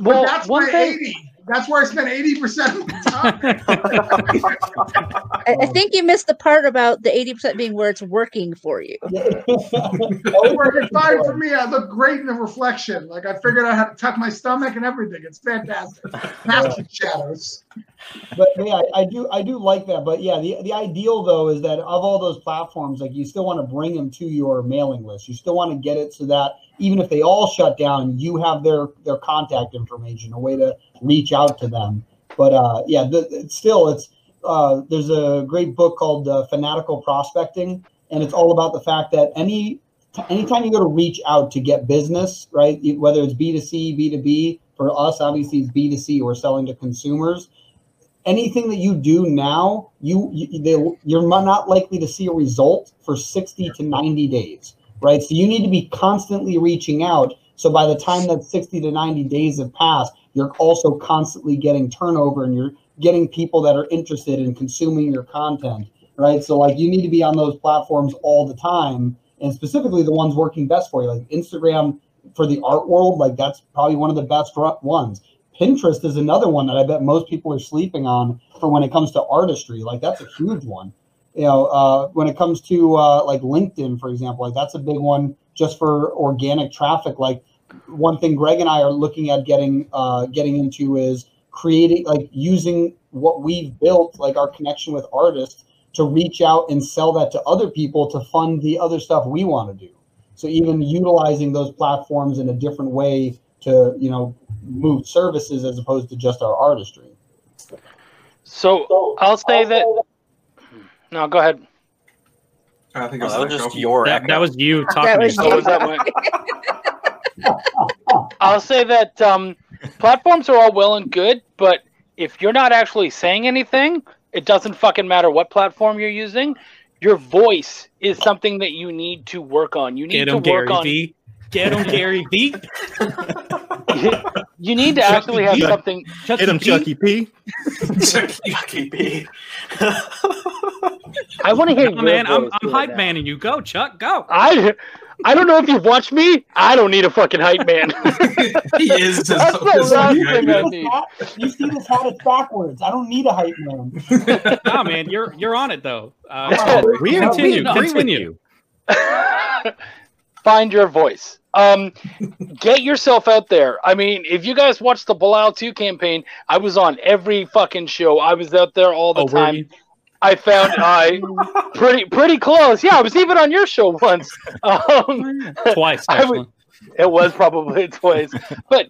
But Well, that's one my thing- 80. That's where I spend 80% of the time. I, I think you missed the part about the 80% being where it's working for you. It's working fine for me. I look great in the reflection. Like I figured out how to tuck my stomach and everything. It's fantastic. Master shadows. but yeah, I, I do I do like that. But yeah, the the ideal though is that of all those platforms, like you still want to bring them to your mailing list. You still want to get it so that even if they all shut down, you have their their contact information, a way to reach out to them. But uh, yeah, the, still it's uh, there's a great book called uh, Fanatical Prospecting, and it's all about the fact that any anytime you go to reach out to get business, right? Whether it's B two C, B two B. For us, obviously, it's B two C. We're selling to consumers anything that you do now, you, you they, you're not likely to see a result for 60 to 90 days, right? So you need to be constantly reaching out. So by the time that 60 to 90 days have passed, you're also constantly getting turnover and you're getting people that are interested in consuming your content, right? So like you need to be on those platforms all the time and specifically the ones working best for you, like Instagram for the art world, like that's probably one of the best ones. Pinterest is another one that I bet most people are sleeping on for when it comes to artistry. Like that's a huge one. You know, uh, when it comes to uh, like LinkedIn, for example, like that's a big one just for organic traffic. Like one thing Greg and I are looking at getting uh, getting into is creating like using what we've built, like our connection with artists, to reach out and sell that to other people to fund the other stuff we want to do. So even utilizing those platforms in a different way to you know move services as opposed to just our artistry. So I'll say that. No, go ahead. I think Oh, it was that was just your That, that was you That talking. was to Oh, was that my- I'll say that um, platforms are all well and good, but if you're not actually saying anything, it doesn't fucking matter what platform you're using. Your voice is something that you need to work on. You need Get to him, work Gary on. V. Get him, Gary V. you need to Chucky actually have P. something. Chucky Hit him, P. Chucky P. Yucky P. I want to hear your man, I'm, voice I'm hype now. manning you. Go, Chuck. Go. I I don't know if you've watched me. I don't need a fucking hype man. he is. his- That's the last thing. I need. You see this hat? It's backwards. I don't need a hype man. no, man, you're you're on it though. Uh, We continue. agree with Continue. Find your voice. Um, get yourself out there. I mean, if you guys watched the Belial 2 campaign, I was on every fucking show. I was out there all the Oh, were time. I found I pretty pretty close. Yeah, I was even on your show once. Um, Twice, would- it was probably twice, but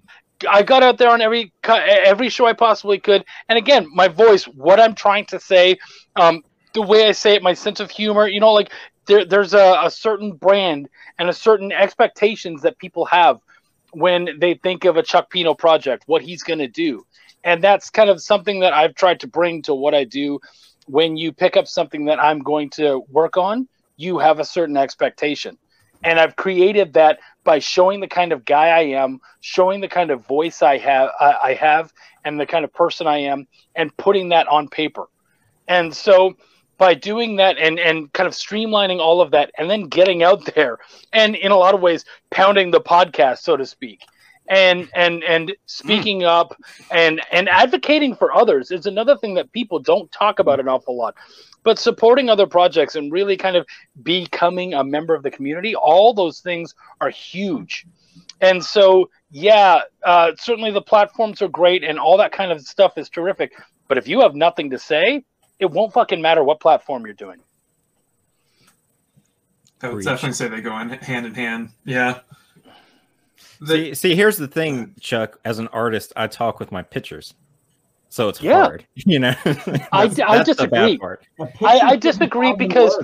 I got out there on every every show I possibly could. And again, my voice, what I'm trying to say, um, the way I say it, my sense of humor, you know, like there, there's a, a certain brand and a certain expectations that people have when they think of a Chuck Pino project, what he's going to do. And that's kind of something that I've tried to bring to what I do. When you pick up something that I'm going to work on, you have a certain expectation. And I've created that by showing the kind of guy I am, showing the kind of voice I have, I, have, and the kind of person I am, and putting that on paper. And so, by doing that and and kind of streamlining all of that, and then getting out there, and in a lot of ways, pounding the podcast, so to speak, and and and speaking up and and advocating for others is another thing that people don't talk about an awful lot but supporting other projects and really kind of becoming a member of the community all those things are huge and so yeah uh, certainly the platforms are great and all that kind of stuff is terrific but if you have nothing to say it won't fucking matter what platform you're doing I would Preach. definitely say they go in hand in hand. Yeah. They- See, see, here's the thing, Chuck. As an artist, I talk with my pictures, so it's Yeah. hard. You know, I- I that's the bad disagree. I, I disagree because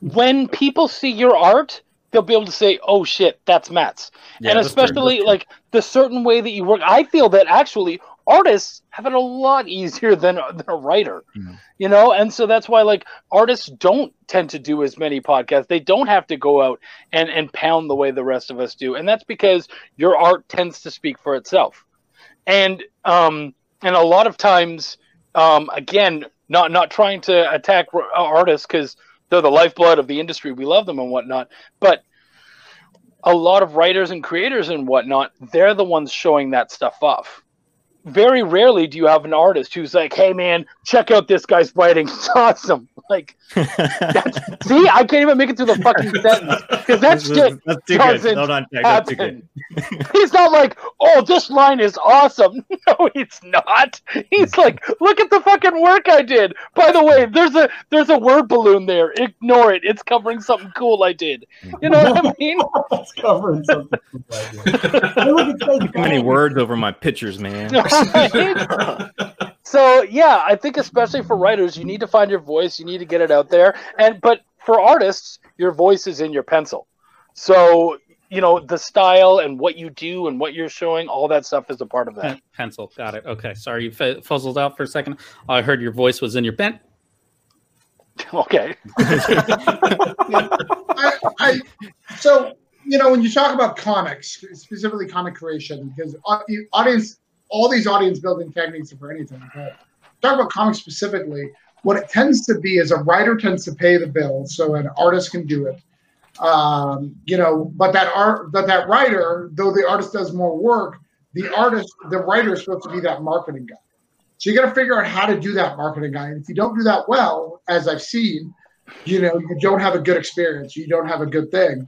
when people see your art, they'll be able to say, "Oh shit, that's Matt's," Yeah, and that's true, especially true. like the certain way that you work. I feel that actually artists have it a lot easier than, than a writer, Mhm. you know, and so that's why like artists don't tend to do as many podcasts. They don't have to go out and and pound the way the rest of us do, and that's because your art tends to speak for itself, and um and a lot of times, um again, not not trying to attack r- artists because they're the lifeblood of the industry. We love them and whatnot. But a lot of writers and creators and whatnot, they're the ones showing that stuff off. Very rarely do you have an artist who's like, "Hey, man, check out this guy's writing. It's awesome." Like, see, I can't even make it through the fucking sentence because that's just that's too doesn't Hold on, Jack. That's happen. He's not like, "Oh, this line is awesome." No, he's not. He's like, "Look at the fucking work I did." By the way, there's a there's a word balloon there. Ignore it. It's covering something cool I did. You know what I mean? it's covering something. I look at Too many words over my pictures, man. so yeah, I think especially for writers, you need to find your voice. You need to get it out there. And but for artists, your voice is in your pencil. So you know the style and what you do and what you're showing, all that stuff is a part of that. Pencil. Got it. Okay. Sorry, you f- fuzzled out for a second. I heard your voice was in your pen. Okay. I, I, so you know when you talk about comics, specifically comic creation, because au- audience, all these audience building techniques are for anything. But talk about comics specifically. What it tends to be is a writer tends to pay the bill, so an artist can do it. Um, you know, but that art, but that writer, though the artist does more work, the artist, the writer is supposed to be that marketing guy. So you got to figure out how to do that marketing guy. And if you don't do that well, as I've seen, you know, you don't have a good experience. You don't have a good thing.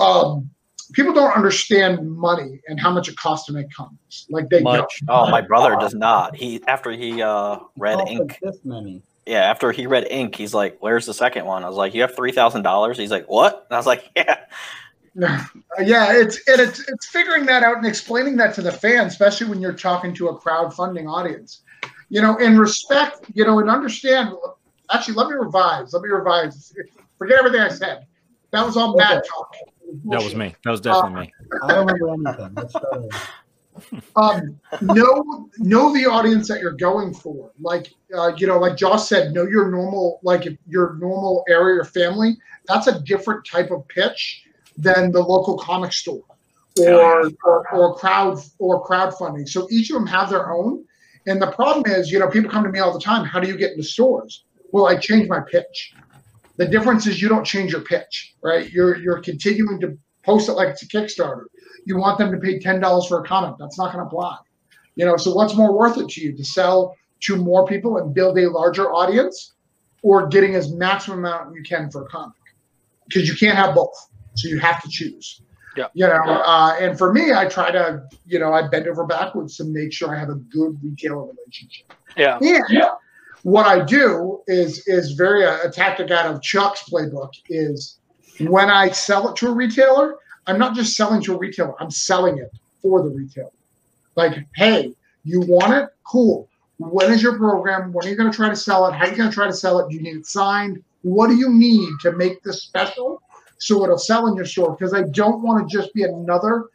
Um, people don't understand money and how much it costs to make comics. Like they Much. Don't. Oh, my brother does not. He after he uh read Costs Ink. this many. Yeah, after he read Ink, he's like, "Where's the second one?" I was like, "You have three thousand dollars." He's like, "What?" And I was like, "Yeah." yeah, it's and it's it's figuring that out and explaining that to the fan, especially when you're talking to a crowdfunding audience. You know, in respect, you know, and understand. Actually, let me revise. Let me revise. Forget everything I said. That was all bad Okay. talk. That was me. That was definitely me. I don't remember anything. To- um, know know the audience that you're going for. Like uh, you know, like Josh said, know your normal like if your normal area or family. That's a different type of pitch than the local comic store or or, or crowd or crowdfunding. So each of them have their own. And the problem is, you know, people come to me all the time. How do you get into stores? Well, I change my pitch. The difference is you don't change your pitch, right? You're you're continuing to post it like it's a Kickstarter you want them to pay ten dollars for a comic. That's not going to apply. You know, so what's more worth it to you to sell to more people and build a larger audience, or getting as maximum amount you can for a comic? Because you can't have both, so you have to choose. Yeah. You know, uh, and for me, I try to, you know, I bend over backwards to make sure I have a good retailer relationship. Yeah. And what I do is is very uh, a, a tactic out of Chuck's playbook is when I sell it to a retailer, I'm not just selling to a retailer, I'm selling it for the retailer. Like, hey, you want it? Cool. When is your program? When are you going to try to sell it? How are you going to try to sell it? Do you need it signed? What do you need to make this special so it'll sell in your store? Because I don't want to just be another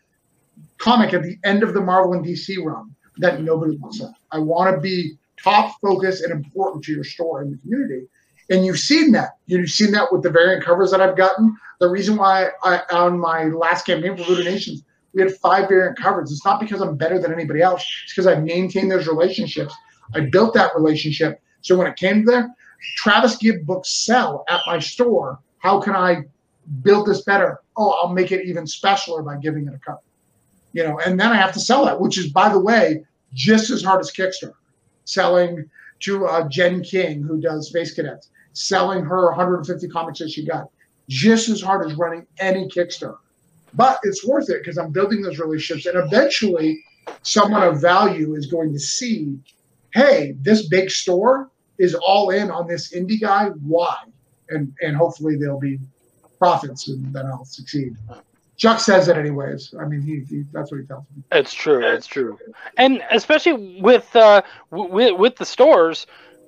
comic at the end of the Marvel and DC run that nobody wants at. I want to be top focus and important to your store and the community. And you've seen that. You've seen that with the variant covers that I've gotten. The reason why I on my last campaign for Voodoo Nations, we had five variant covers. It's not because I'm better than anybody else. It's because I've maintained those relationships. I built that relationship. So when it came to there, Travis Gibb books sell at my store. How can I build this better? Oh, I'll make it even specialer by giving it a cover. You know, and then I have to sell that, which is, by the way, just as hard as Kickstarter. Selling to uh, Jen King, who does Space Cadets, selling her 150 comics that she got, just as hard as running any Kickstarter. But it's worth it because I'm building those relationships, and eventually, someone of value is going to see, hey, this big store is all in on this indie guy. Why? And and hopefully there'll be profits, and then I'll succeed. Chuck says it anyways. I mean, he, he that's what he tells me. It's true. It's true, and especially with uh, with with the stores,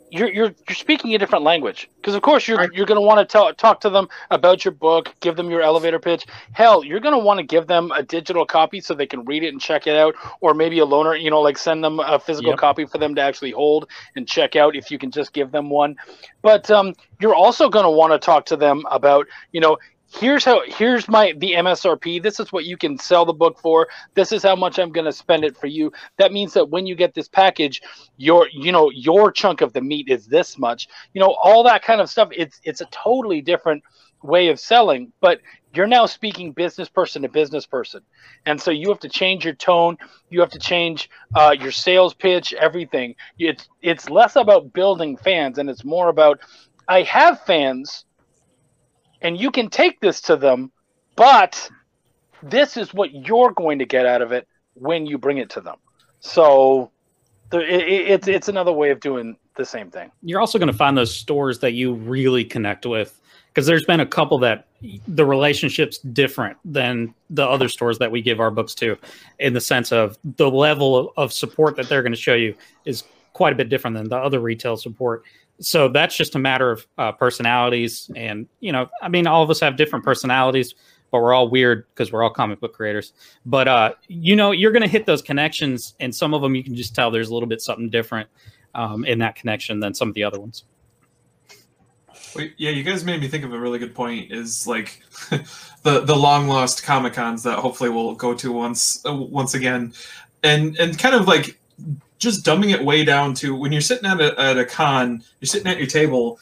you're you're you're speaking a different language because of course you're Right. you're going to want to talk to them about your book, give them your elevator pitch. Hell, you're going to want to give them a digital copy so they can read it and check it out, or maybe a loaner. You know, like send them a physical Yep. copy for them to actually hold and check out if you can just give them one. But um, you're also going to want to talk to them about you know here's how here's my the msrp this is what you can sell the book for. This is how much i'm going to spend it for you. That means that when you get this package your you know your chunk of the meat is this much. You know all that kind of stuff it's it's a totally different way of selling but you're now speaking business person to business person. And so you have to change your tone. You have to change uh, your sales pitch everything. It's it's less about building fans and it's more about i have fans and you can take this to them, but this is what you're going to get out of it when you bring it to them. So it's it's another way of doing the same thing. You're also going to find those stores that you really connect with because there's been a couple that the relationship's different than the other stores that we give our books to in the sense of the level of support that they're going to show you is quite a bit different than the other retail support so that's just a matter of uh, personalities and you know i mean all of us have different personalities but we're all weird because we're all comic book creators but uh, you know you're going to hit those connections and some of them you can just tell there's a little bit something different um, in that connection than some of the other ones Wait, yeah, you guys made me think of a really good point. Is like the the long lost comic cons that hopefully we'll go to once uh, once again, and and kind of like just dumbing it way down to when you're sitting at a, at a con, you're sitting at your table,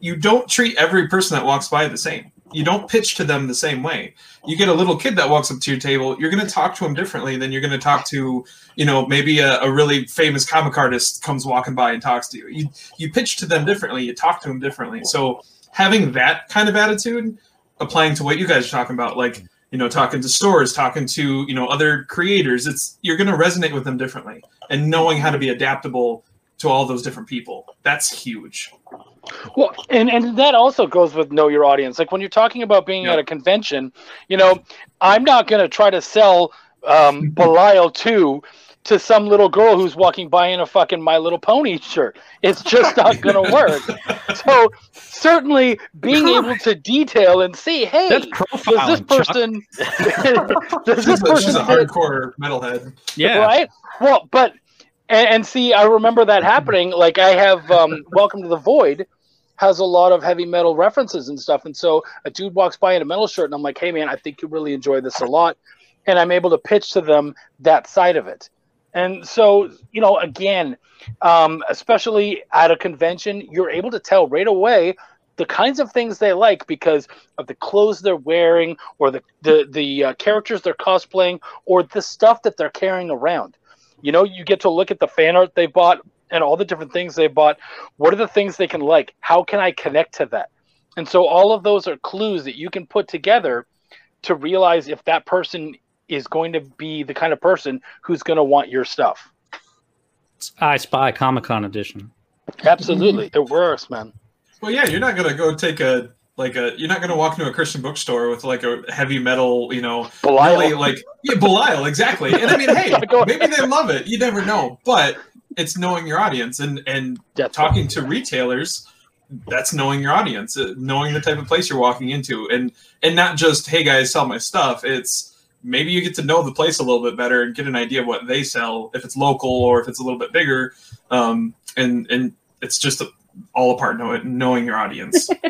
you don't treat every person that walks by the same. You don't pitch to them the same way. You get a little kid that walks up to your table, you're going to talk to him differently than you're going to talk to, you know, maybe a, a, really famous comic artist comes walking by and talks to you. You you pitch to them differently, you talk to them differently. So having that kind of attitude, applying to what you guys are talking about, like you know, talking to stores, talking to you know other creators, it's you're going to resonate with them differently and knowing how to be adaptable to all those different people. That's huge. Well, and and that also goes with know your audience. Like when you're talking about being at a convention, you know, I'm not going to try to sell um, Belial two to some little girl who's walking by in a fucking My Little Pony shirt. It's just not going to work. so certainly being able to detail and see, hey, does this person does this person she's a hardcore metalhead? Yeah, right. Well, but and, and, see, I remember that happening. Like I have um, Welcome to the Void has a lot of heavy metal references and stuff, and so a dude walks by in a metal shirt, and I'm like, hey man, I think you really enjoy this a lot, and I'm able to pitch to them that side of it. And so, you know, again, um, especially at a convention, you're able to tell right away the kinds of things they like because of the clothes they're wearing or the the, the uh, characters they're cosplaying or the stuff that they're carrying around. You know, you get to look at the fan art they bought and all the different things they bought. What are the things they can like? How can I connect to that? And so all of those are clues that you can put together to realize if that person is going to be the kind of person who's going to want your stuff. I Spy Comic Con edition. Absolutely, it works, man. Well, yeah, you're not gonna go take a like a you're not gonna walk into a Christian bookstore with like a heavy metal, you know, Belial. Really, like yeah, Belial, exactly. And I mean, hey, maybe they love it. You never know, but it's knowing your audience and and that's talking to retailers. That's knowing your audience, uh, knowing the type of place you're walking into, and and not just hey guys, sell my stuff. It's maybe you get to know the place a little bit better and get an idea of what they sell if it's local or if it's a little bit bigger. Um, and and it's just a, all apart knowing, knowing your audience.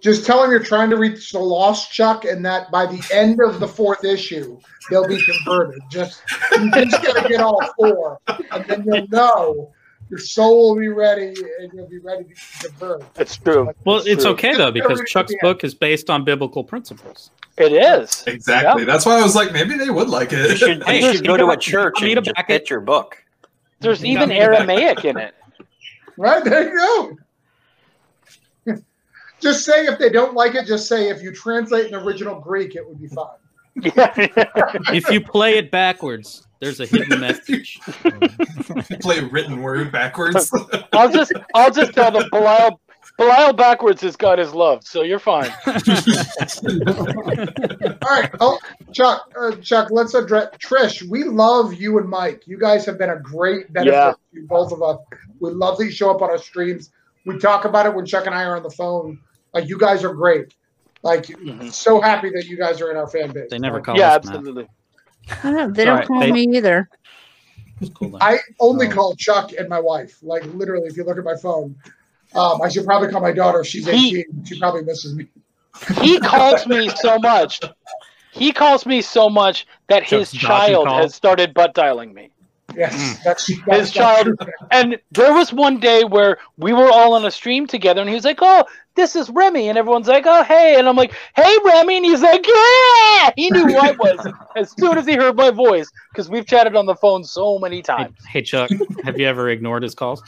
Just tell them you're trying to reach the lost chuck and that by the end of the fourth issue they'll be converted. Just you just gotta get all four and then you'll know your soul will be ready and you'll be ready to convert. It's true. Well, it's, true. okay though because Chuck's book is based on biblical principles. It is exactly. Yep. That's why I was like, maybe they would like it. You should, you should go to a church and just pitch your book. There's even Aramaic in it. Right there, you go. just say if they don't like it. Just say if you translate in original Greek, it would be fine. if you play it backwards, there's a hidden message. play written word backwards. I'll just I'll just tell them Belial Belial backwards is God is love, so you're fine. All right, oh, Chuck, uh, Chuck, let's address Trish. We love you and Mike. You guys have been a great benefit yeah. to both of us. We love that you show up on our streams. We talk about it when Chuck and I are on the phone. Like you guys are great. Like mm-hmm. so happy that you guys are in our fan base. They never call yeah, us. absolutely. They don't call they, me either. Cool I only oh. call Chuck and my wife. Like literally, if you look at my phone, um, I should probably call my daughter. She's 18. She probably misses me. he calls me so much. He calls me so much that his child has started butt dialing me. Yes, that's, His that's child, and there was one day where we were all on a stream together, and he was like, "Oh, this is Remy," and everyone's like, "Oh, hey," and I'm like, "Hey, Remy," and he's like, "Yeah!" He knew who I was as soon as he heard my voice because we've chatted on the phone so many times. hey Chuck, have you ever ignored his calls?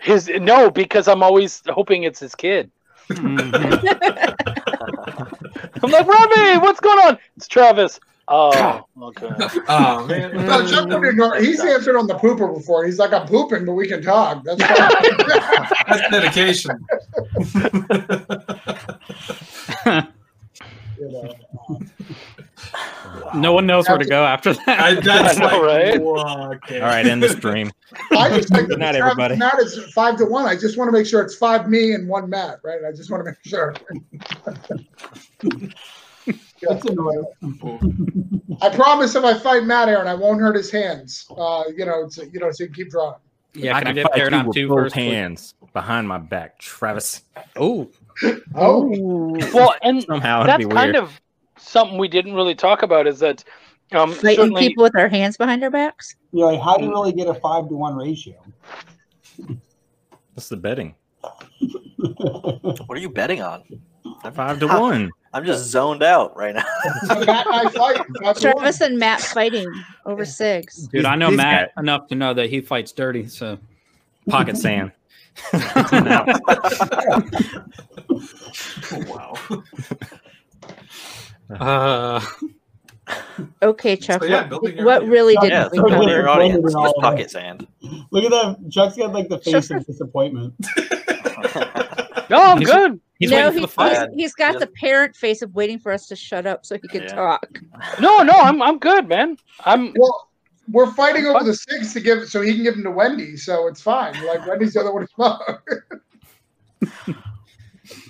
His no, because I'm always hoping it's his kid. Mhm. I'm like, Remy, what's going on? It's Travis. Oh, okay. Oh, oh man. No, Chuck wouldn't he's answered on the pooper before. He's like, I'm pooping, but we can talk. That's fine. That's dedication. You know. no one knows where to go after that. I, that's I know, like, right? whoa, okay. All right, end the stream. I just like Good night, everybody. Matt is five to one. I just want to make sure it's five me and one Matt, right? I just want to make sure. That's annoying. I promise if I fight Matt Aaron, I won't hurt his hands. Uh, you know, so, you know, so you can keep drawing. yeah, I can I, can get fight paired on with two both first? please? hands behind my back, Travis. Oh, Oh, Well, and Somehow it'd that's kind of something we didn't really talk about is that um, Fighting certainly people with our hands behind our backs. You know, how do you really get a five to one ratio? What's the betting? What are you betting on? Five to one. I'm just zoned out right now. so Matt and I fight. Five to one. Travis and Matt fighting over six. dude, I know he's Matt enough to know that he fights dirty. So Pocket sand. wow. uh, Okay, Chuck. So, yeah, what- what, really did yeah, we so your audience. in all Use pocket it. sand. Look at that. Chuck's got like the face Sure. of disappointment. no, I'm He's- good. He's no, waiting for he, the fight. he's, he's got He the parent face of waiting for us to shut up so he can Yeah. talk. No, no, I'm I'm good, man. I'm Well, we're fighting over the six to give, so he can give them to Wendy. So it's fine. Like Wendy's the other one. as well.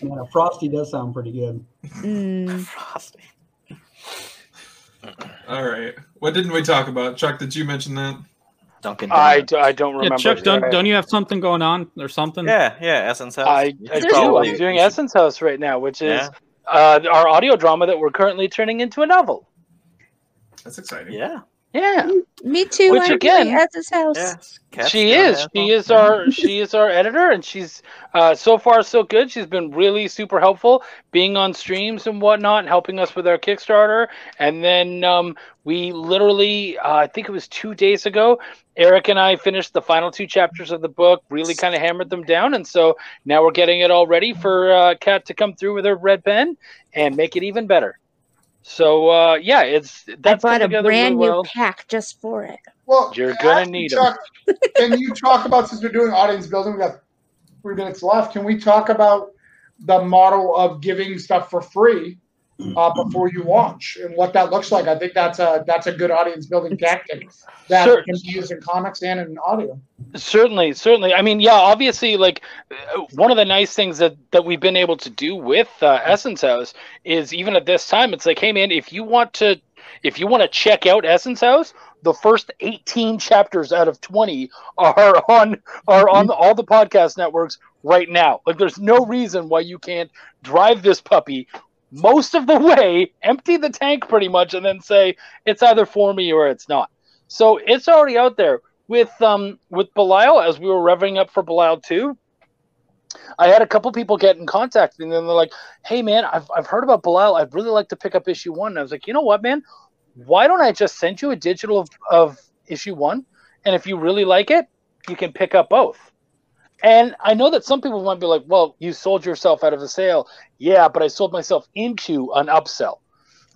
Yeah, Frosty does sound pretty good. Mm, Frosty. All right. What didn't we talk about? Chuck, did you mention that? Dunkin' I, Donuts. don't remember. yeah. Chuck, don't, don't you have something going on or something? Yeah, yeah, Essence House. I, I should do. probably- I'm doing Essence House right now, which is Yeah. uh, our audio drama that we're currently turning into a novel. That's exciting. Yeah. Yeah, me too. Which I'm again- at his house. Yeah. She is. She well. is our she is our editor, and she's uh, so far so good. She's been really super helpful, being on streams and whatnot, and helping us with our Kickstarter. And then um, we literally, uh, I think it was two days ago, Eric and I finished the final two chapters of the book. Really kind of hammered them down, and so now we're getting it all ready for uh, Kat to come through with her red pen and make it even better. So uh, yeah, it's I that's bought a brand really new well. pack just for it. Well, You're gonna need need 'em. Chuck, Can you talk about since we're doing audience building? We got three minutes left. Can we talk about the model of giving stuff for free uh, before you launch and what that looks like? I think that's a that's a good audience building tactic that can be used in comics and in audio. Certainly, certainly. I mean, yeah, obviously, like uh, one of the nice things that that we've been able to do with uh, Essence House is even at this time, it's like, hey, man, if you want to, if you want to check out Essence House, the first 18 chapters out of 20 are on are on all the podcast networks right now. Like, there's no reason why you can't drive this puppy most of the way, empty the tank pretty much, and then say it's either for me or it's not. So it's already out there with um with Belial as we were revving up for Belial 2. I had a couple people get in contact and then they're like, "Hey man, I've I've heard about Belial. I'd really like to pick up issue 1." And I was like, "You know what, man? Why don't I just send you a digital of, of issue 1 and if you really like it, you can pick up both." And I know that some people might be like, "Well, you sold yourself out of the sale." Yeah, but I sold myself into an upsell.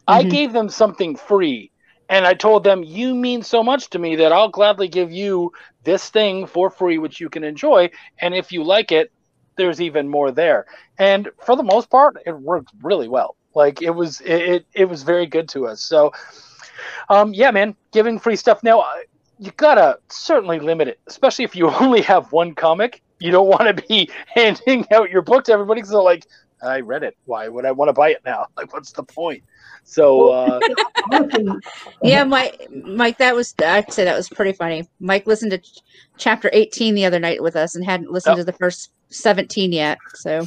I Mhm. gave them something free and I told them, "You mean so much to me that I'll gladly give you this thing for free, which you can enjoy. And if you like it, there's even more there." And for the most part, it worked really well. Like it was, it it, it was very good to us. So, um, yeah, man, giving free stuff now. You gotta certainly limit it, especially if you only have one comic. You don't want to be handing out your book to everybody because they're like, "I read it. Why would I want to buy it now? Like, what's the point?" So. Uh, Yeah, Mike. Mike, that was I'd say that was pretty funny. Mike listened to ch- chapter eighteen the other night with us and hadn't listened Yep. to the first seventeen yet. So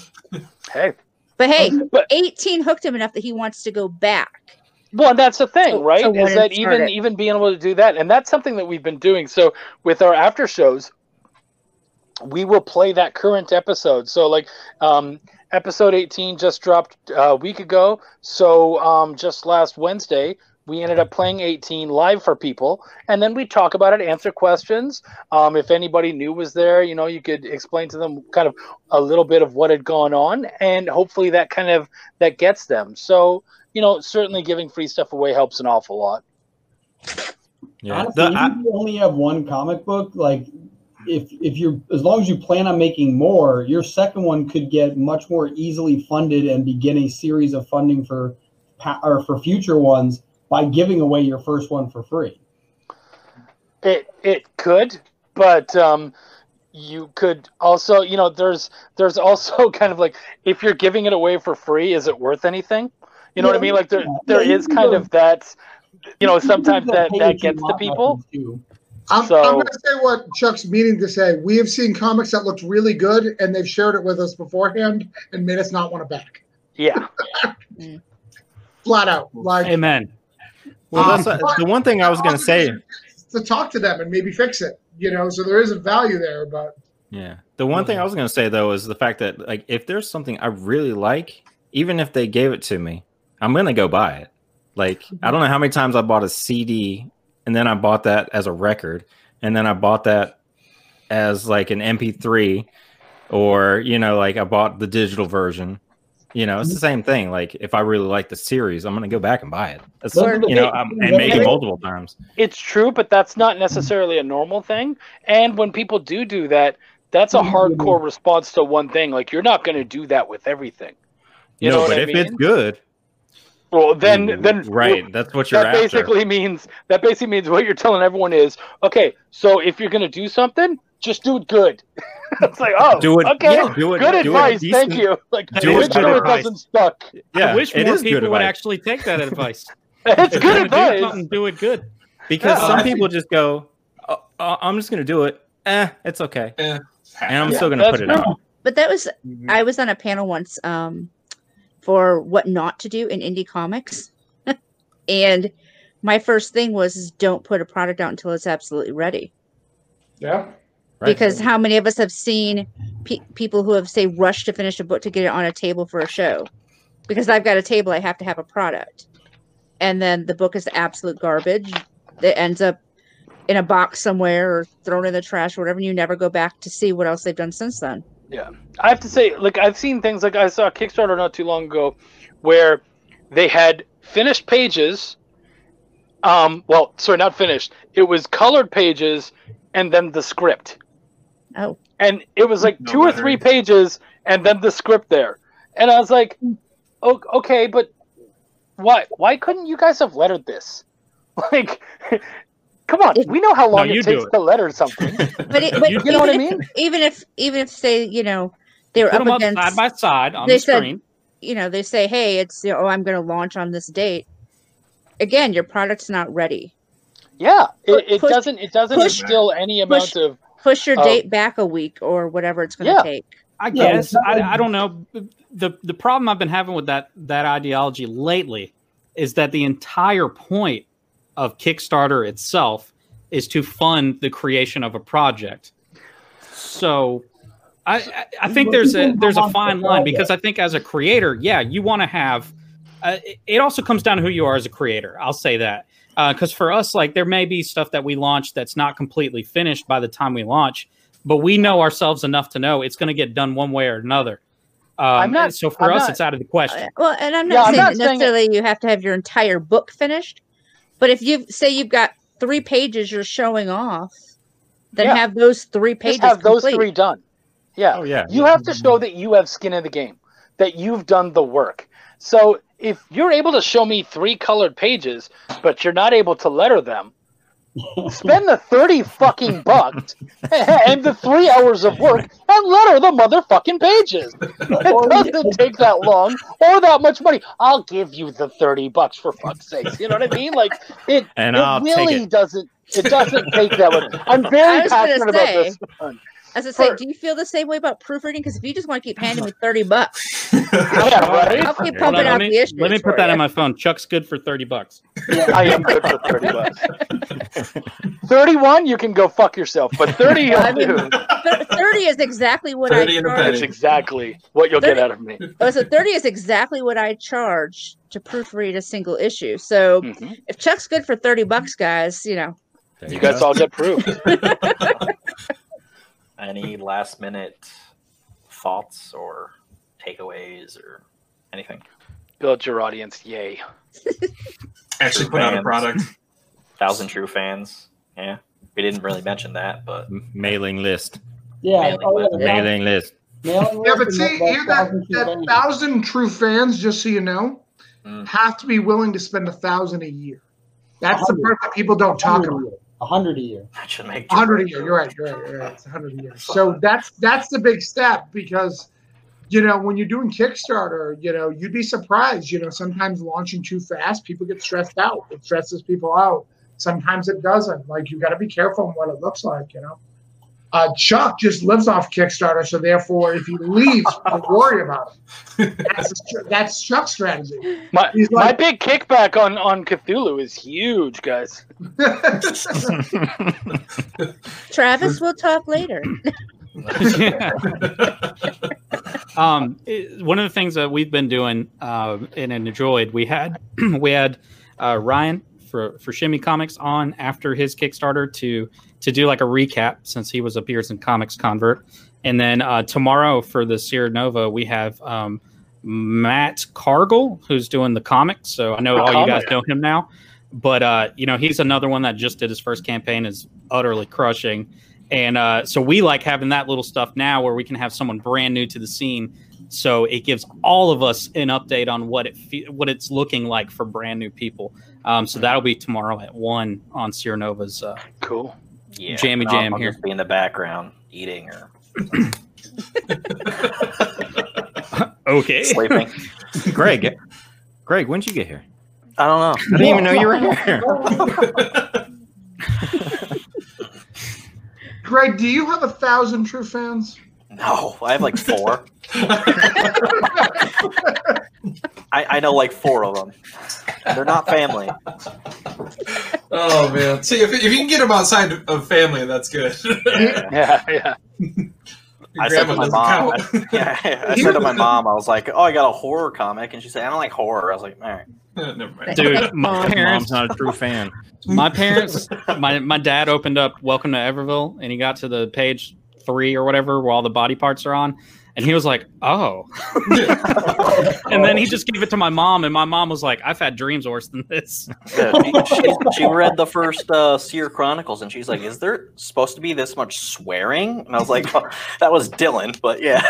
hey But hey, But 18 hooked him enough that he wants to go back. Well, and that's the thing, So- right? so is that even started. even being able to do that, and that's something that we've been doing. So with our after shows, we will play that current episode. So like, um, episode eighteen just dropped uh, a week ago. So um, just last Wednesday, we ended up playing eighteen live for people, and then we talk about it, answer questions. Um, if anybody new was there, you know, you could explain to them kind of a little bit of what had gone on, and hopefully that kind of that gets them. So you know, certainly giving free stuff away helps an awful lot. Yeah. Honestly, The- I- if you only have one comic book, like if if you're as long as you plan on making more, your second one could get much more easily funded and begin a series of funding for or for future ones by giving away your first one for free. It it could, but um, you could also, you know, there's there's also kind of like if you're giving it away for free, is it worth anything? You know what I mean? Like there yeah. there Yeah, is kind can of that, you know, sometimes that that gets to want people. I'm, So- I'm going to say what Chuck's meaning to say. We have seen comics that looked really good, and they've shared it with us beforehand and made us not want to back. Yeah. Flat out. Like, Amen. well, Um, that's uh, the one thing I was going to say. to talk to them and maybe fix it, you know, so there is a value there, but Yeah. The one thing I was going to say though is the fact that like if there's something I really like, even if they gave it to me, I'm going to go buy it. Like I mm-hmm. don't know how many times I bought a CD and then I bought that as a record and then I bought that as like an MP3 or you know like I bought the digital version. You know, it's the mm-hmm. same thing. Like if I really like the series, I'm going to go back and buy it. That's, Or- you know, I'm, and make it multiple times. It's true, but that's not necessarily a normal thing. And when people do do that, that's a mm-hmm. hardcore response to one thing. Like you're not going to do that with everything. You no, know but I if mean? it's good, Well, then then right, that's what you're that after. basically means that basically means what you're telling everyone is okay. So if you're going to do something, just do it good. it's like oh, Do it- okay, yeah, do it- good do it advice. Thank you. Like do it sure good it advice. doesn't stuck. yeah, I wish it more is good people would actually take that advice. It's If good you're gonna do advice. do it good. because Yeah. some I people just go, oh, uh, "I'm just going to do it." Eh, it's okay, Eh, and I'm Yeah, still going to put it out. But that was Mhm. I was on a panel once um, for what not to do in indie comics, and my first thing was is don't put a product out until it's absolutely ready. yeah. Right? Because how many of us have seen pe- people who have say rushed to finish a book to get it on a table for a show? Because I've got a table, I have to have a product, and then the book is absolute garbage that ends up in a box somewhere or thrown in the trash or whatever. And you never go back to see what else they've done since then. I have to say, like I've seen things like I saw a Kickstarter not too long ago, where they had finished pages. Um, well, sorry, not finished. It was colored pages, and then the script. Oh. And it was like No two or three pages, and then the script there. And I was like, "O- okay, but why? Why couldn't you guys have lettered this? Like, come on, It- we know how long you it takes it. to letter something. But, it, but You know what I even if- mean? Even if even if say you know they were Put up them up against side by side on they the said- screen. you know they say hey it's you know, oh I'm going to launch on this date. Again, your product's not ready. Yeah, it, it Push- doesn't. It doesn't push- instill any amount push- of. Push your Oh. date back a week or whatever it's going to Yeah. take. I guess it's I, I don't know. the The problem I've been having with that that ideology lately is that the entire point of Kickstarter itself is to fund the creation of a project. So, I I, I think there's a there's a fine line because I think as a creator, yeah, you want to have. Uh, it- it also comes down to who you are as a creator. I'll say that because for us, like there may be stuff that we launch that's not completely finished by the time we launch, but we know ourselves enough to know it's going to get done one way or another. Um, I'm not- so for I'm us, not- it's out of the question. Uh, Well, and I'm Yeah, not I'm saying not that saying necessarily you have to have your entire book finished, but if you say you've got three pages you're showing off, then Yeah. have those three pages Just have those three done. Yeah. Oh yeah, You have to show that you have skin in the game, that you've done the work. So if you're able to show me three colored pages, but you're not able to letter them, spend the 30 fucking bucks and the three hours of work and letter the motherfucking pages. It doesn't take that long or that much money. I'll give you the 30 bucks for fuck's sake. You know what I mean? Like it, And it I'll really it. doesn't it doesn't take that much. I'm very was gonna passionate about this one. As I say, For- do you feel the same way about proofreading? Because if you just want to keep handing me thirty bucks, Yeah, right. I'll keep pumping Hold on, out let the me, issues. let me put that you. in my phone. Chuck's good for 30 bucks. I am good for 30 bucks. 31, you can go fuck yourself, but 30, you'll I mean- do. Thirty is exactly what I 30 and charge. That's exactly what you'll get out of me. Oh, so thirty is exactly what I charge to proofread a single issue. So Mhm. if Chuck's good for thirty bucks, guys, you know, There You go. guys all get proof. Any last minute thoughts or takeaways or anything? Build your audience. Yay. Actually put out a product. Thousand true fans. Yeah, we didn't really mention that, but M- mailing list. Yeah. Mailing oh, yeah, list. the mailing- Mailing list. mailing Yeah, but see, here that, thousand true that fans. thousand true fans, just so you know, Mm. have to be willing to spend a thousand a year. That's the part that people don't talk 100 about. Year. A hundred a year. that should make A hundred a year. You're right. You're right. You're right. It's a hundred a year. So that's that's the big step because you know when you're doing Kickstarter, you know you'd be surprised. You know sometimes launching too fast, people get stressed out. It stresses people out. Sometimes it doesn't. Like you got to be careful on what it looks like. You know. Uh, Chuck just lives off Kickstarter, so therefore, if he leaves, don't worry about it. That's that's Chuck's strategy. My, He's my big kickback on, on Cthulhu is huge, guys. Travis will talk later. um, it- one of the things that we've been doing uh, and enjoyed, we had we had uh, Ryan for for Shimmy Comics on after his Kickstarter to to do like a recap since he was a Pearson Comics convert, and then uh, tomorrow for the Sierra Nova we have um, Matt Cargill who's doing the comics. So I know The all you guys know him now, but uh, you know he's another one that just did his first campaign is utterly crushing. And uh, so we like having that little stuff now where we can have someone brand new to the scene. So it gives all of us an update on what it fe- what it's looking like for brand new people. Um, so that'll be tomorrow at one on Sierra Nova's. Uh, Cool. Yeah, Jammy and I'll- Jam I'll here. Just be in the background eating or okay. sleeping. Greg. Greg, when'd you get here? I don't know. I didn't even know you were here. Greg, do you have a thousand true fans? No, I have like four. I, I know like four of them. They're not family. oh man! See, if, if you can get them outside of family, that's good. Yeah. Yeah, yeah. I said to my mom. I, yeah, I said to my mom, I was like, "Oh, I got a horror comic," and she said, "I don't like horror." I was like, "All right." Uh, never mind. Dude, my parents, Mom's not a true fan. my parents, my my dad opened up Welcome to Everville, and he got to the page three or whatever where all the body parts are on, and he was like, "Oh," and then he just gave it to my mom, and my mom was like, "I've had dreams worse than this." Yeah, she, she, she read the first uh, Seer Chronicles, and she's like, "Is there supposed to be this much swearing?" And I was like, oh, "That was Dylan," but yeah,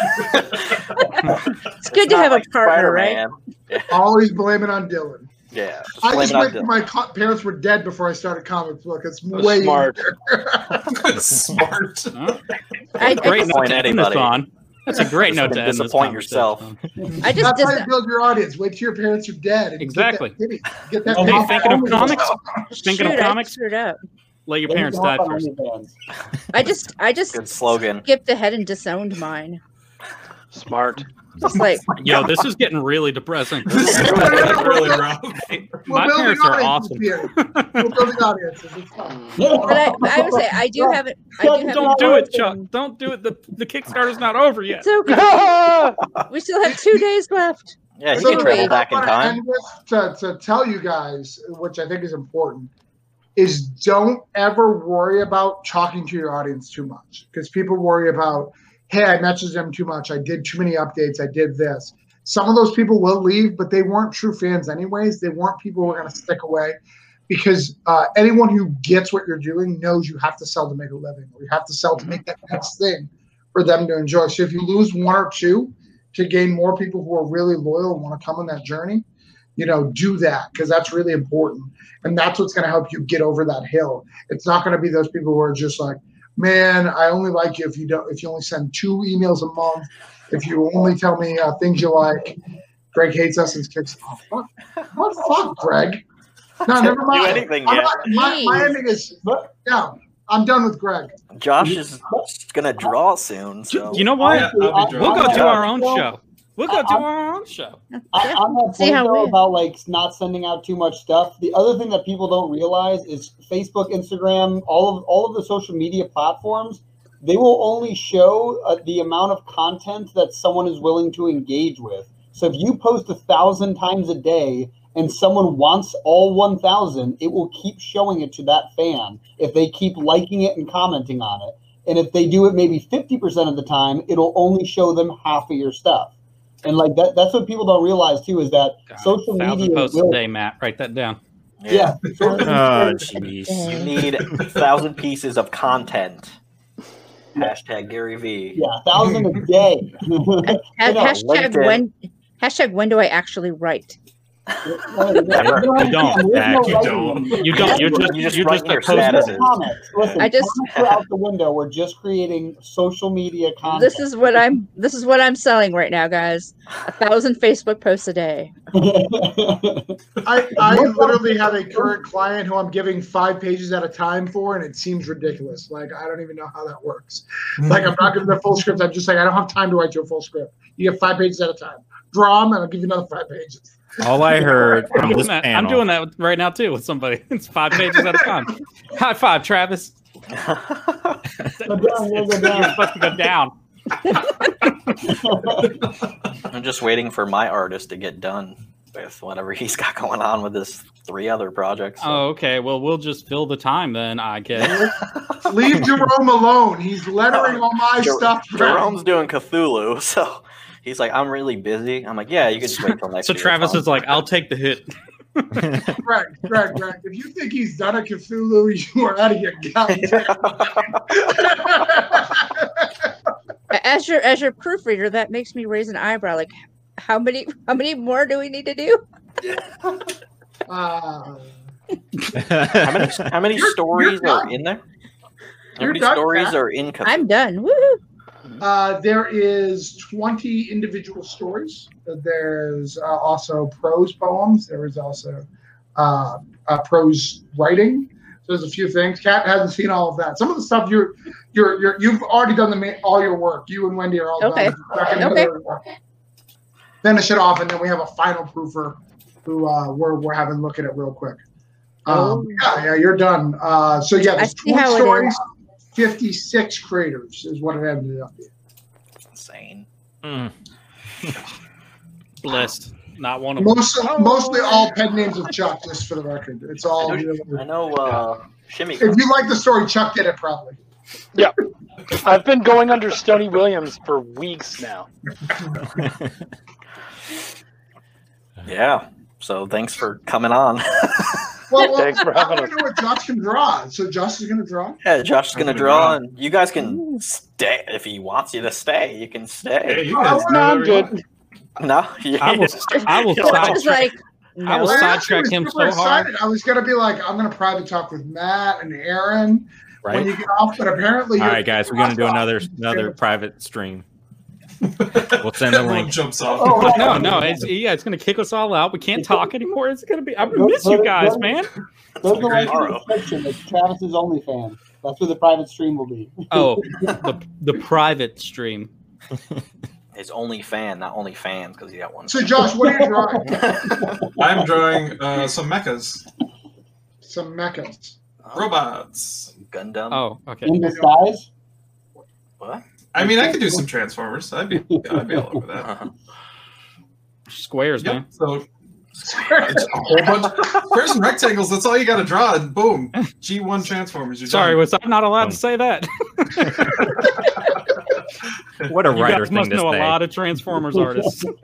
It's good to have a partner, right? Spider-Man. Always blame it on Dylan. Yeah, just I just it wait till my co- parents were dead before I started comic book. It's That's way smart. easier. Smart. I, I Great just, note Disappoint to end this on. That's a great note to end disappoint yourself. I just, That's how you build your audience. Wait till your parents are dead. And Exactly. Get that, get that oh, Hey, thinking of only- comics? Thinking of shoot, I comics? screwed up. Let your parents die first. I just, I just Good slogan. skipped ahead and disowned mine. Smart. Just like, Yo, this is getting really depressing. This is really rough. We're My building parents are awesome. Here. We're building audiences. It's fun. but I, I would say I do have it. I do have Don't do it, working. Chuck. Don't do it. The the Kickstarter's not over yet. It's okay. We still have two days left. Yeah, he So can the travel back in time. end with To, to tell you guys, which I think is important, is don't ever worry about talking to your audience too much because people worry about, hey, I messaged them too much. I did too many updates. I did this. Some of those people will leave, but they weren't true fans anyways. They weren't people who are going to stick away because uh, anyone who gets what you're doing knows you have to sell to make a living or you have to sell to make that next thing for them to enjoy. So if you lose one or two, to gain more people who are really loyal and want to come on that journey, you know, do that because that's really important. And that's what's going to help you get over that hill. It's not going to be those people who are just like, man, I only like you if you don't, if you only send two emails a month, if you only tell me uh, things you like. Greg hates us and kicks. Oh, fuck. What fuck, Greg? No, never Do mind. anything I'm yet. not- my, my ending is yeah. I'm done with Greg. Josh is gonna draw soon, so You know what? Yeah, I'll We'll go drunk. do our own show. We'll go to I'm- our own show. I, on that See point how though we- about like not sending out too much stuff, the other thing that people don't realize is Facebook, Instagram, all of all of the social media platforms, they will only show uh, the amount of content that someone is willing to engage with. So if you post a thousand times a day and someone wants all one thousand, it will keep showing it to that fan if they keep liking it and commenting on it. And if they do it maybe fifty percent of the time, it'll only show them half of your stuff. And like that, that's what people don't realize too is that God, social thousand media posts will, a day, Matt. Write that down. yeah, Oh, jeez. You need a thousand pieces of content. Hashtag Gary V. yeah, a thousand a day. Ha- You know, hashtag when hashtag when do I actually write? Never. You don't, Zach, you don't. You don't. You're just You just you're just in a post- Comments. Listen, I just- out the window. We're just creating social media content. This is what I'm this is what I'm selling right now, guys. A thousand Facebook posts a day. I, I literally have a current client who I'm giving five pages at a time for, and it seems ridiculous. Like I don't even know how that works. Hmm. Like I'm not giving the full script. I'm just like I don't have time to write you a full script. You get five pages at a time. Draw them, and I'll give you another five pages. All I heard I'm from doing, this that. panel. I'm doing that right now too with somebody. It's five pages at a time. High five, Travis. Go down, yeah, go You're supposed to go down. I'm just waiting for my artist to get done with whatever he's got going on with his three other projects. so- Oh, okay. Well, we'll just fill the time then, I guess. Leave Jerome alone. He's lettering all my Jer- stuff. Jerome's doing Cthulhu, so he's like, I'm really busy. I'm like, yeah, you can just wait till next So year. Travis Fine. is like, I'll take the hit. Greg, Greg, Greg. If you think he's done a Cthulhu, you are out of your goddamn As your as your proofreader, that makes me raise an eyebrow. Like, how many how many more do we need to do? uh, how many how many You're- stories you're are in there? How many stories Pat. are in Cthulhu? I'm done. Woohoo! Uh, there is 20 individual stories. There's uh, also prose poems. There is also uh, uh, prose writing. So there's a few things. Kat hasn't seen all of that. Some of the stuff you're you're, you're you've already done the ma- all your work. You and Wendy are all Okay. done. Into Okay. Finish it off, and then we have a final proofer who uh, we're we're having a look at it real quick. Um, Oh. yeah, yeah, you're done. Uh, so yeah, there's 20 how it stories. 56 creators is what it ended up being. Insane. Mm. Blessed. Not one of them. Most, mostly all pen names of Chuck, just for the record. It's all. I know, I know uh, Shimmy. If you like the story, Chuck did it probably. Yeah. I've been going under Stony Williams for weeks now. Yeah. So thanks for coming on. Well, well Thanks for I having want to know what Josh can draw. So Josh is going to draw. yeah, Josh is gonna draw, draw. and you guys can stay if he wants you to stay. You can stay. you oh, guys No, I'm good. No, yeah. I will. I will Josh Josh is sidetrack. like, I will no. I actually sidetrack was him super so hard. excited. I was going to be like, I'm going to private talk with Matt and Aaron right? when you get off, but apparently, all right, guys, we're gonna do another another private stream. We'll send a link. jumps off. Oh. No, no, it's yeah, it's gonna kick us all out. We can't talk anymore. It's gonna be. I Go- miss you guys, go man. Go to the link in the Tomorrow. description. It's Travis's OnlyFans. That's where the private stream will be. Oh, the the private stream. His only fan, not only fans, because he got one. So, Josh, what are you drawing? I'm drawing uh, some mechas, Some mechas. robots. Gundam. Oh, okay. In disguise. What? I mean, I could do some transformers. I'd be, I'd be all over that. Uh-huh. Squares, Yep. man. So it's a whole bunch. Squares and rectangles. That's all you got to draw, and boom, G1 transformers. You're Sorry, done. was I not allowed to say that? What a You writer guys thing must to know a lot of Transformers artists.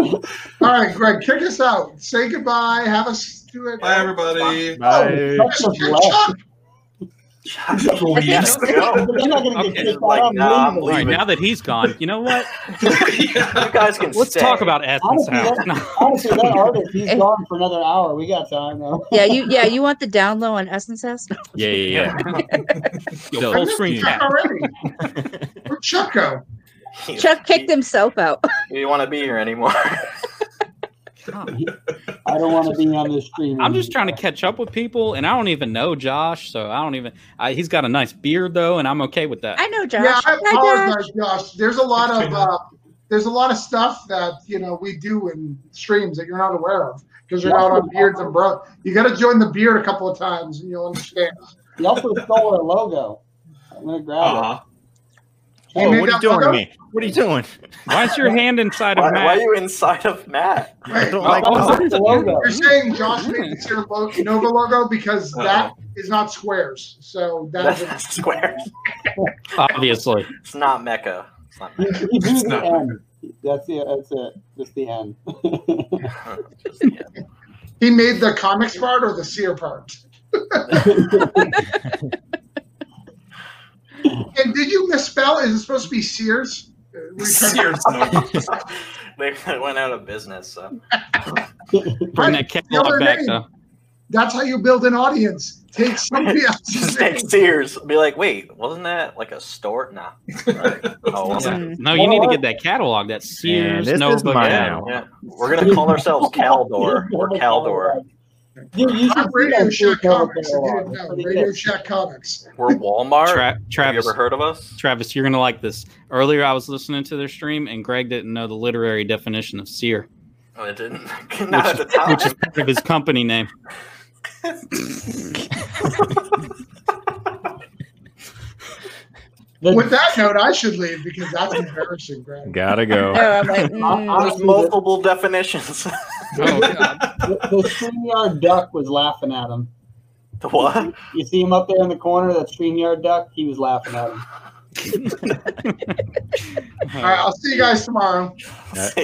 All right, Greg, kick us out. Say goodbye. Have us do it. Bye, everybody. Bye. Chuck's just left. Weeks ago. You're not gonna Okay. get kicked Like, out. I'm nah, I'm leaving. All right, leaving. now that he's gone, you know what? You guys can Let's stay. talk about Essence Honestly, House. that- No. Honestly, that artist, he's gone for another hour. We got time though. Yeah, you yeah, you want the down low on Essence House? Yeah, yeah, yeah. Yo, So- full screen Chuck cat. already. Where'd Chuck go? Chuck kicked himself out. You don't want to be here anymore. I don't want to be on this stream. I'm just trying to catch up with people, and I don't even know Josh, so I don't even. I, he's got a nice beard though, and I'm okay with that. I know Josh. Yeah, I Hi, Josh. apologize, Josh. There's a lot of uh, there's a lot of stuff that you know we do in streams that you're not aware of because you're not on beards and bro. You got to join the beard a couple of times and you'll understand. He also stole our logo. I'm gonna grab Uh-huh. He Whoa, what are you that doing to me? What are you doing? Why is your hand inside Why, of why are you inside of Matt? I don't Wait, like Oh, that. it. The oh, logo. Oh, You're saying Josh made this your lo- Nova logo because Uh-oh. that is not squares. So that is a, That's squares. Obviously. It's not Mecca. It's not He, Mecca. It's the not- end. That's it. That's it. Just the end. Just the end. he made the comics part or the seer part. And did you misspell? Is it supposed to be Sears? Were you trying to- Sears, they went out of business. So. Bring that catalog back name. though. That's how you build an audience. Take somebody else's take Sears. Be like, wait, wasn't that like a store? Nah. Right. Oh, was it? Mm. No, you need to get that catalog. That Sears this is Nova mine. Yeah. We're gonna call ourselves Caldor or Caldor. Dude, you should I'm see Radio that Shack Comics. If you didn't know, Radio good. Shack Comics. We're Walmart. Tra- Have you Travis, ever heard of us? Travis, you're gonna like this. Earlier, I was listening to their stream, and Greg didn't know the literary definition of seer, Oh, it didn't. Not at the time. which is part of his company name. The- With that note, I should leave because that's embarrassing, Greg. Gotta go. No, I'm like, mm. There's honestly, the, multiple definitions. Oh God! the, the StreamYard duck was laughing at him. the what? You see him up there in the corner, that StreamYard duck? He was laughing at him. All right, I'll see you guys tomorrow.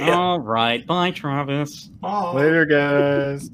All right, bye, Travis. Oh. Later, guys.